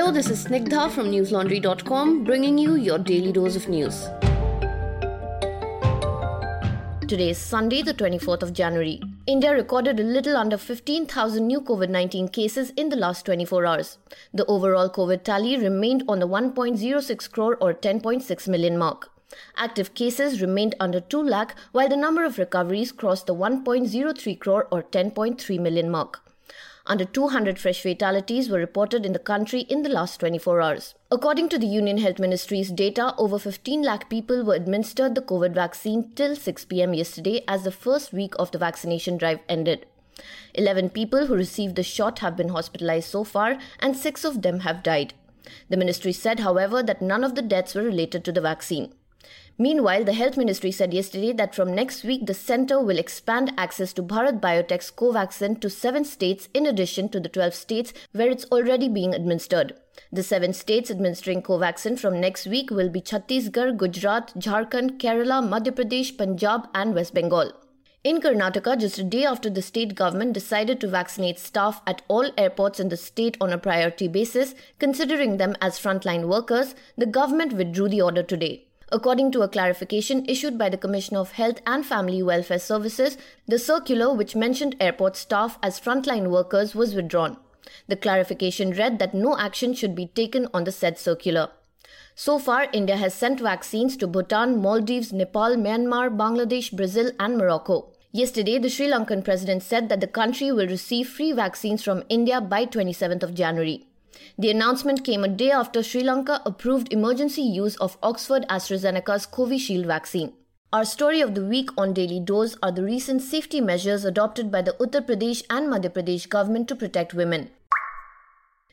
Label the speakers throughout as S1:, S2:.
S1: Hello, this is Snigdha from newslaundry.com bringing you your daily dose of news. Today is Sunday, the 24th of January. India recorded a little under 15,000 new COVID 19 cases in the last 24 hours. The overall COVID tally remained on the 1.06 crore or 10.6 million mark. Active cases remained under 2 lakh, while the number of recoveries crossed the 1.03 crore or 10.3 million mark. Under 200 fresh fatalities were reported in the country in the last 24 hours. According to the Union Health Ministry's data, over 15 lakh people were administered the COVID vaccine till 6 pm yesterday as the first week of the vaccination drive ended. 11 people who received the shot have been hospitalized so far and 6 of them have died. The ministry said, however, that none of the deaths were related to the vaccine. Meanwhile, the Health Ministry said yesterday that from next week, the centre will expand access to Bharat Biotech's Covaxin to seven states in addition to the 12 states where it's already being administered. The seven states administering Covaxin from next week will be Chhattisgarh, Gujarat, Jharkhand, Kerala, Madhya Pradesh, Punjab, and West Bengal. In Karnataka, just a day after the state government decided to vaccinate staff at all airports in the state on a priority basis, considering them as frontline workers, the government withdrew the order today. According to a clarification issued by the Commissioner of Health and Family Welfare Services, the circular which mentioned airport staff as frontline workers was withdrawn. The clarification read that no action should be taken on the said circular. So far, India has sent vaccines to Bhutan, Maldives, Nepal, Myanmar, Bangladesh, Brazil, and Morocco. Yesterday, the Sri Lankan president said that the country will receive free vaccines from India by 27th of January. The announcement came a day after Sri Lanka approved emergency use of Oxford AstraZeneca's Covishield vaccine. Our story of the week on Daily Dose are the recent safety measures adopted by the Uttar Pradesh and Madhya Pradesh government to protect women.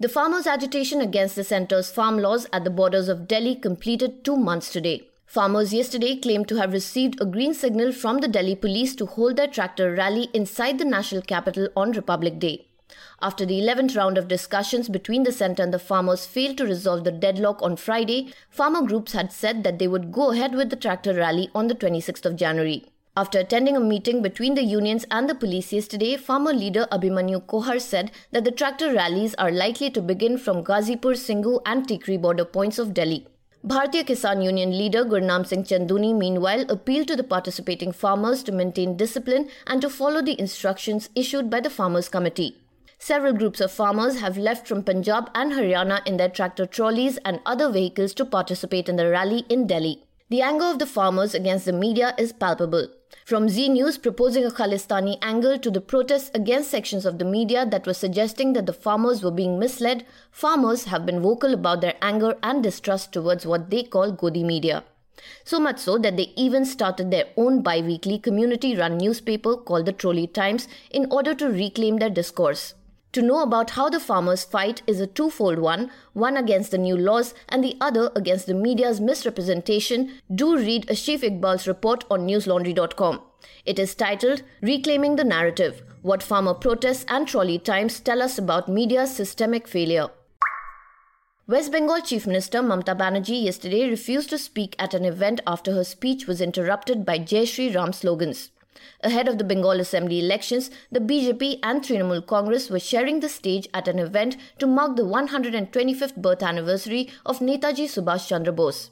S1: The farmers' agitation against the centre's farm laws at the borders of Delhi completed two months today. Farmers yesterday claimed to have received a green signal from the Delhi police to hold their tractor rally inside the national capital on Republic Day. After the 11th round of discussions between the centre and the farmers failed to resolve the deadlock on Friday, farmer groups had said that they would go ahead with the tractor rally on the 26th of January. After attending a meeting between the unions and the police yesterday, farmer leader Abhimanyu Kohar said that the tractor rallies are likely to begin from Ghazipur, Singhu and Tikri border points of Delhi. Bharatiya Kisan Union leader Gurnam Singh Chanduni meanwhile appealed to the participating farmers to maintain discipline and to follow the instructions issued by the farmers committee. Several groups of farmers have left from Punjab and Haryana in their tractor trolleys and other vehicles to participate in the rally in Delhi. The anger of the farmers against the media is palpable. From Zee News proposing a Khalistani angle to the protests against sections of the media that were suggesting that the farmers were being misled, farmers have been vocal about their anger and distrust towards what they call Godi media. So much so that they even started their own bi weekly community run newspaper called the Trolley Times in order to reclaim their discourse. To know about how the farmers fight is a twofold one one against the new laws and the other against the media's misrepresentation. Do read Ashif Iqbal's report on newslaundry.com. It is titled Reclaiming the Narrative What Farmer Protests and Trolley Times Tell Us About Media's Systemic Failure. West Bengal Chief Minister Mamta Banerjee yesterday refused to speak at an event after her speech was interrupted by Jai Shri Ram slogans. Ahead of the Bengal Assembly elections, the BJP and Trinamool Congress were sharing the stage at an event to mark the 125th birth anniversary of Netaji Subhash Chandra Bose.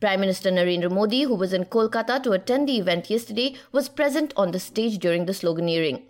S1: Prime Minister Narendra Modi, who was in Kolkata to attend the event yesterday, was present on the stage during the sloganeering.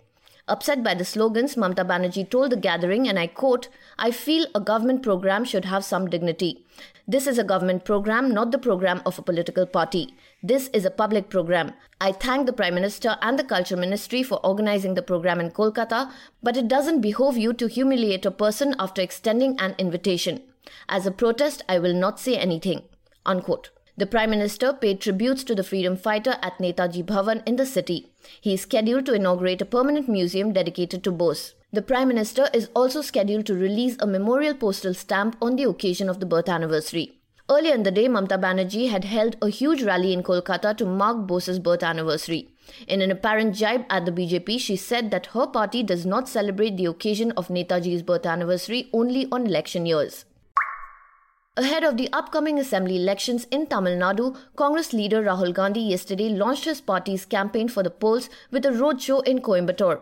S1: Upset by the slogans, Mamta Banerjee told the gathering, and I quote, I feel a government program should have some dignity. This is a government program, not the program of a political party. This is a public program. I thank the Prime Minister and the Culture Ministry for organizing the program in Kolkata, but it doesn't behove you to humiliate a person after extending an invitation. As a protest, I will not say anything. Unquote. The Prime Minister paid tributes to the freedom fighter at Netaji Bhavan in the city. He is scheduled to inaugurate a permanent museum dedicated to Bose. The Prime Minister is also scheduled to release a memorial postal stamp on the occasion of the birth anniversary. Earlier in the day, Mamta Banerjee had held a huge rally in Kolkata to mark Bose's birth anniversary. In an apparent jibe at the BJP, she said that her party does not celebrate the occasion of Netaji's birth anniversary only on election years. Ahead of the upcoming assembly elections in Tamil Nadu, Congress leader Rahul Gandhi yesterday launched his party's campaign for the polls with a roadshow in Coimbatore.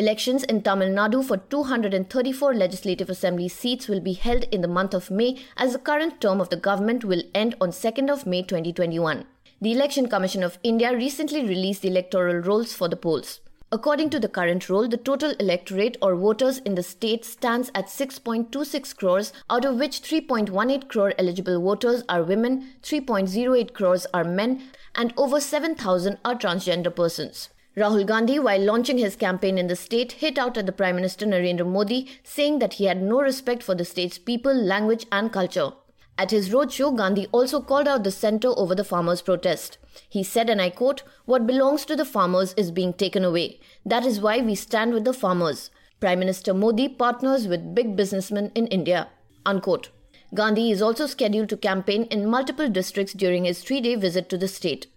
S1: Elections in Tamil Nadu for 234 legislative assembly seats will be held in the month of May as the current term of the government will end on 2nd of May 2021. The Election Commission of India recently released the electoral rolls for the polls. According to the current roll, the total electorate or voters in the state stands at 6.26 crores, out of which 3.18 crore eligible voters are women, 3.08 crores are men, and over 7,000 are transgender persons. Rahul Gandhi, while launching his campaign in the state, hit out at the Prime Minister Narendra Modi, saying that he had no respect for the state's people, language, and culture. At his roadshow, Gandhi also called out the centre over the farmers' protest. He said, and I quote, What belongs to the farmers is being taken away. That is why we stand with the farmers. Prime Minister Modi partners with big businessmen in India. Unquote. Gandhi is also scheduled to campaign in multiple districts during his three day visit to the state.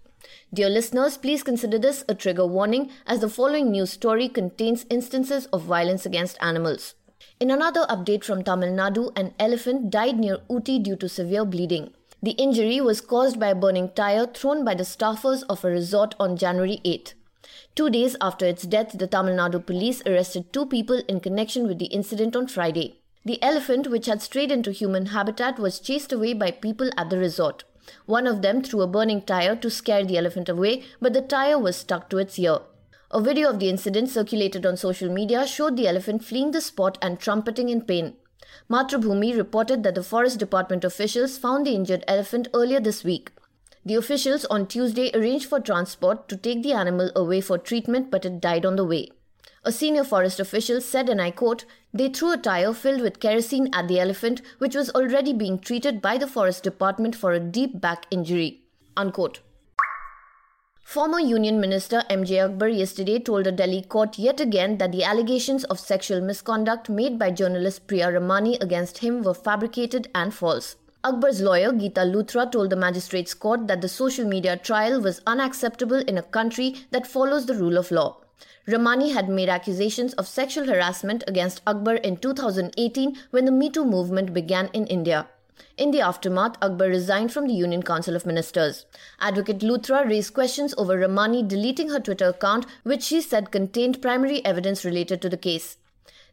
S1: Dear listeners, please consider this a trigger warning as the following news story contains instances of violence against animals. In another update from Tamil Nadu, an elephant died near Ooty due to severe bleeding. The injury was caused by a burning tire thrown by the staffers of a resort on January 8. Two days after its death, the Tamil Nadu police arrested two people in connection with the incident on Friday. The elephant, which had strayed into human habitat, was chased away by people at the resort. One of them threw a burning tire to scare the elephant away, but the tire was stuck to its ear. A video of the incident circulated on social media showed the elephant fleeing the spot and trumpeting in pain. Mathrubhumi reported that the Forest Department officials found the injured elephant earlier this week. The officials on Tuesday arranged for transport to take the animal away for treatment, but it died on the way. A senior forest official said, and I quote, they threw a tire filled with kerosene at the elephant, which was already being treated by the forest department for a deep back injury. Unquote. Former Union Minister MJ Akbar yesterday told a Delhi court yet again that the allegations of sexual misconduct made by journalist Priya Ramani against him were fabricated and false. Akbar's lawyer Geeta Luthra told the magistrate's court that the social media trial was unacceptable in a country that follows the rule of law. Ramani had made accusations of sexual harassment against Akbar in 2018 when the Me Too movement began in India. In the aftermath, Akbar resigned from the Union Council of Ministers. Advocate Luthra raised questions over Ramani deleting her Twitter account, which she said contained primary evidence related to the case.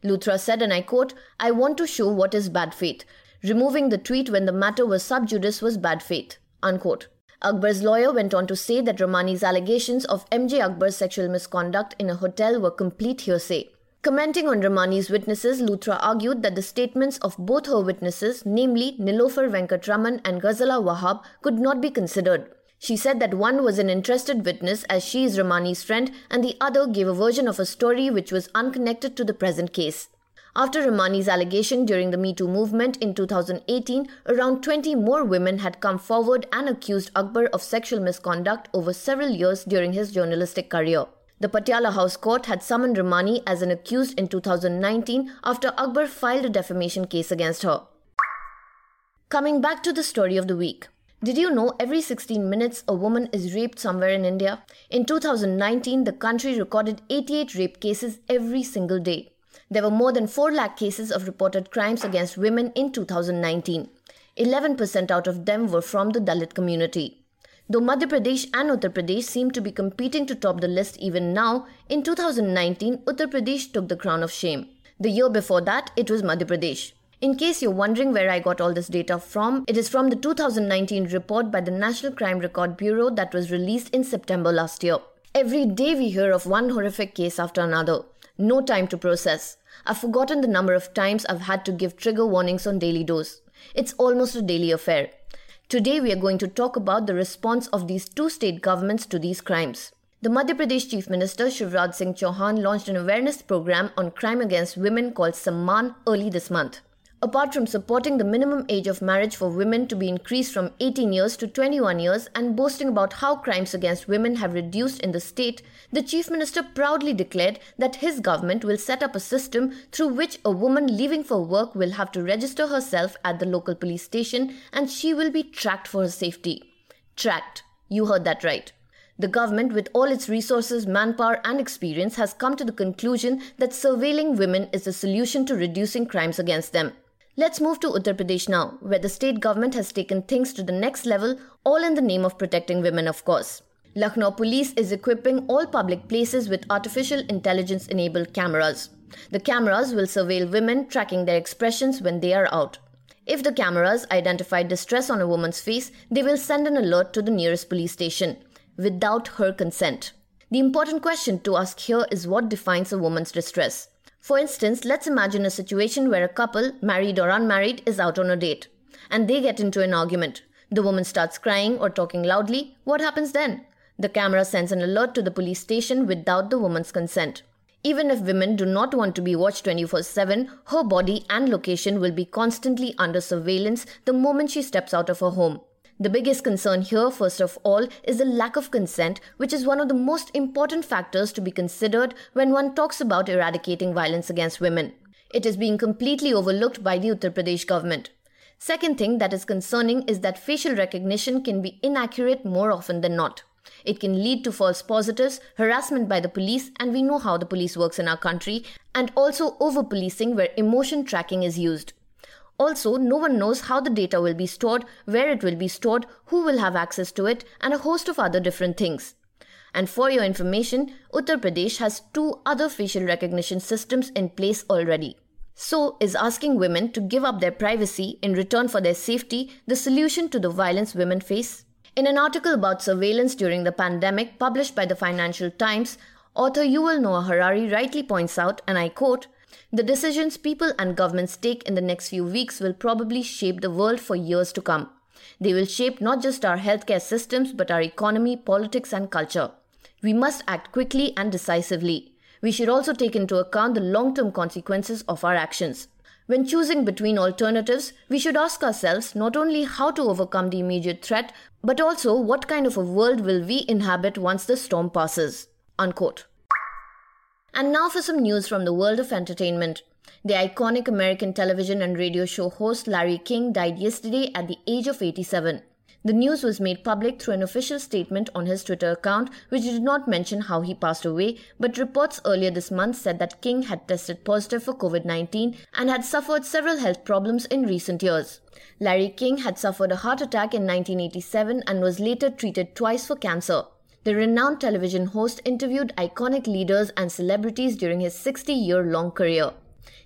S1: Luthra said, and I quote, I want to show what is bad faith. Removing the tweet when the matter was sub judice was bad faith. Unquote. Akbar's lawyer went on to say that Ramani's allegations of MJ Akbar's sexual misconduct in a hotel were complete hearsay. Commenting on Ramani's witnesses, Luthra argued that the statements of both her witnesses, namely Nilofer Venkatraman and Ghazala Wahab, could not be considered. She said that one was an interested witness as she is Ramani's friend and the other gave a version of a story which was unconnected to the present case. After Ramani's allegation during the Me Too movement in 2018, around 20 more women had come forward and accused Akbar of sexual misconduct over several years during his journalistic career. The Patiala House Court had summoned Ramani as an accused in 2019 after Akbar filed a defamation case against her. Coming back to the story of the week. Did you know every 16 minutes a woman is raped somewhere in India? In 2019, the country recorded 88 rape cases every single day. There were more than 4 lakh cases of reported crimes against women in 2019. 11% out of them were from the Dalit community. Though Madhya Pradesh and Uttar Pradesh seem to be competing to top the list even now, in 2019 Uttar Pradesh took the crown of shame. The year before that, it was Madhya Pradesh. In case you're wondering where I got all this data from, it is from the 2019 report by the National Crime Record Bureau that was released in September last year. Every day we hear of one horrific case after another. No time to process. I've forgotten the number of times I've had to give trigger warnings on daily dose. It's almost a daily affair. Today we are going to talk about the response of these two state governments to these crimes. The Madhya Pradesh Chief Minister Shivraj Singh Chauhan launched an awareness program on crime against women called Samman early this month. Apart from supporting the minimum age of marriage for women to be increased from 18 years to 21 years and boasting about how crimes against women have reduced in the state, the Chief Minister proudly declared that his government will set up a system through which a woman leaving for work will have to register herself at the local police station and she will be tracked for her safety. Tracked. You heard that right. The government, with all its resources, manpower, and experience, has come to the conclusion that surveilling women is the solution to reducing crimes against them. Let's move to Uttar Pradesh now, where the state government has taken things to the next level, all in the name of protecting women, of course. Lucknow police is equipping all public places with artificial intelligence enabled cameras. The cameras will surveil women, tracking their expressions when they are out. If the cameras identify distress on a woman's face, they will send an alert to the nearest police station without her consent. The important question to ask here is what defines a woman's distress. For instance, let's imagine a situation where a couple, married or unmarried, is out on a date and they get into an argument. The woman starts crying or talking loudly. What happens then? The camera sends an alert to the police station without the woman's consent. Even if women do not want to be watched 24 7, her body and location will be constantly under surveillance the moment she steps out of her home. The biggest concern here, first of all, is the lack of consent, which is one of the most important factors to be considered when one talks about eradicating violence against women. It is being completely overlooked by the Uttar Pradesh government. Second thing that is concerning is that facial recognition can be inaccurate more often than not. It can lead to false positives, harassment by the police, and we know how the police works in our country, and also over policing where emotion tracking is used. Also, no one knows how the data will be stored, where it will be stored, who will have access to it, and a host of other different things. And for your information, Uttar Pradesh has two other facial recognition systems in place already. So, is asking women to give up their privacy in return for their safety the solution to the violence women face? In an article about surveillance during the pandemic published by the Financial Times, author Yuval Noah Harari rightly points out, and I quote, the decisions people and governments take in the next few weeks will probably shape the world for years to come. They will shape not just our healthcare systems, but our economy, politics, and culture. We must act quickly and decisively. We should also take into account the long term consequences of our actions. When choosing between alternatives, we should ask ourselves not only how to overcome the immediate threat, but also what kind of a world will we inhabit once the storm passes. Unquote. And now for some news from the world of entertainment. The iconic American television and radio show host Larry King died yesterday at the age of 87. The news was made public through an official statement on his Twitter account, which did not mention how he passed away, but reports earlier this month said that King had tested positive for COVID 19 and had suffered several health problems in recent years. Larry King had suffered a heart attack in 1987 and was later treated twice for cancer. The renowned television host interviewed iconic leaders and celebrities during his 60 year long career.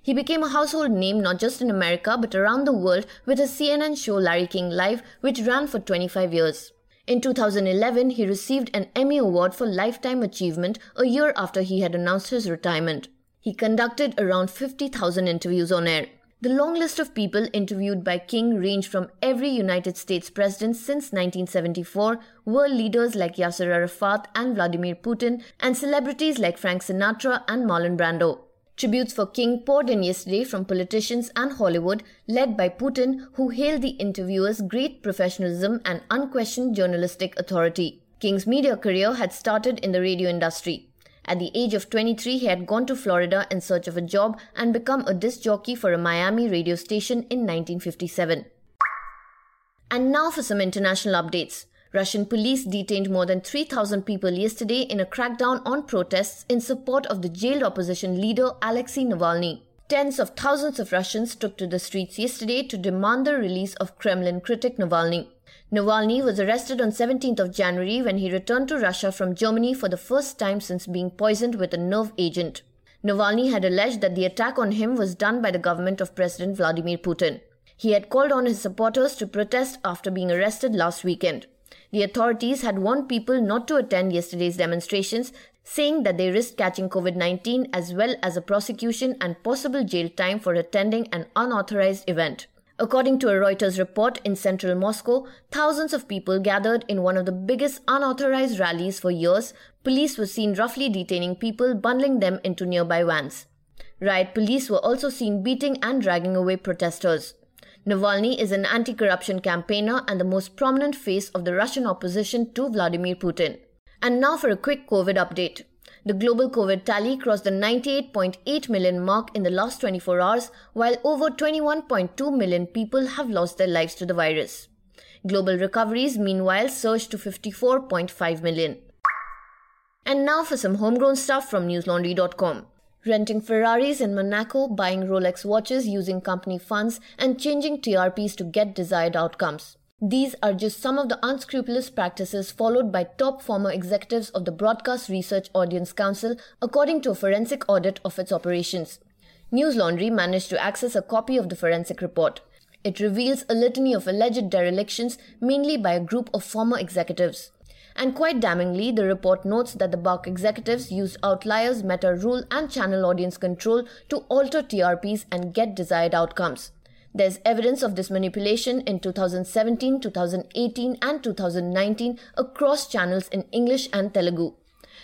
S1: He became a household name not just in America but around the world with his CNN show Larry King Live, which ran for 25 years. In 2011, he received an Emmy Award for Lifetime Achievement a year after he had announced his retirement. He conducted around 50,000 interviews on air. The long list of people interviewed by King ranged from every United States president since 1974, world leaders like Yasser Arafat and Vladimir Putin, and celebrities like Frank Sinatra and Marlon Brando. Tributes for King poured in yesterday from politicians and Hollywood, led by Putin, who hailed the interviewer's great professionalism and unquestioned journalistic authority. King's media career had started in the radio industry. At the age of 23, he had gone to Florida in search of a job and become a disc jockey for a Miami radio station in 1957. And now for some international updates. Russian police detained more than 3,000 people yesterday in a crackdown on protests in support of the jailed opposition leader Alexei Navalny. Tens of thousands of Russians took to the streets yesterday to demand the release of Kremlin critic Navalny. Navalny was arrested on 17th of January when he returned to Russia from Germany for the first time since being poisoned with a nerve agent. Navalny had alleged that the attack on him was done by the government of President Vladimir Putin. He had called on his supporters to protest after being arrested last weekend. The authorities had warned people not to attend yesterday's demonstrations, saying that they risked catching COVID 19 as well as a prosecution and possible jail time for attending an unauthorized event. According to a Reuters report in central Moscow, thousands of people gathered in one of the biggest unauthorized rallies for years. Police were seen roughly detaining people, bundling them into nearby vans. Riot police were also seen beating and dragging away protesters. Navalny is an anti corruption campaigner and the most prominent face of the Russian opposition to Vladimir Putin. And now for a quick COVID update. The global COVID tally crossed the 98.8 million mark in the last 24 hours, while over 21.2 million people have lost their lives to the virus. Global recoveries, meanwhile, surged to 54.5 million. And now for some homegrown stuff from newslaundry.com renting Ferraris in Monaco, buying Rolex watches using company funds, and changing TRPs to get desired outcomes. These are just some of the unscrupulous practices followed by top former executives of the Broadcast Research Audience Council, according to a forensic audit of its operations. News Laundry managed to access a copy of the forensic report. It reveals a litany of alleged derelictions, mainly by a group of former executives. And quite damningly, the report notes that the BARC executives used outliers, meta rule, and channel audience control to alter TRPs and get desired outcomes. There's evidence of this manipulation in 2017, 2018, and 2019 across channels in English and Telugu.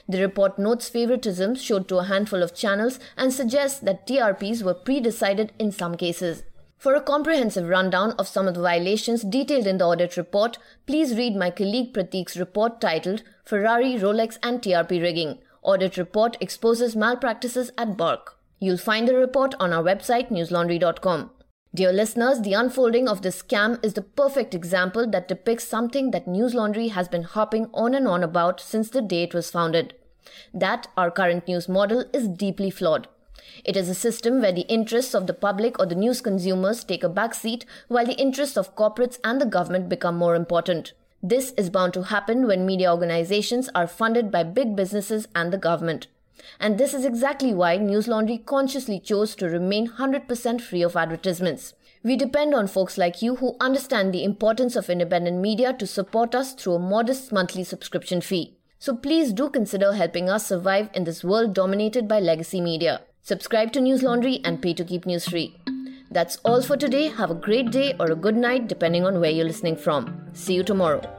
S1: The report notes favoritism showed to a handful of channels and suggests that TRPs were pre decided in some cases. For a comprehensive rundown of some of the violations detailed in the audit report, please read my colleague Pratik's report titled Ferrari, Rolex, and TRP Rigging. Audit report exposes malpractices at BARC. You'll find the report on our website newslaundry.com. Dear listeners, the unfolding of this scam is the perfect example that depicts something that News Laundry has been hopping on and on about since the day it was founded. That our current news model is deeply flawed. It is a system where the interests of the public or the news consumers take a backseat while the interests of corporates and the government become more important. This is bound to happen when media organizations are funded by big businesses and the government. And this is exactly why News Laundry consciously chose to remain 100% free of advertisements. We depend on folks like you who understand the importance of independent media to support us through a modest monthly subscription fee. So please do consider helping us survive in this world dominated by legacy media. Subscribe to News Laundry and pay to keep news free. That's all for today. Have a great day or a good night, depending on where you're listening from. See you tomorrow.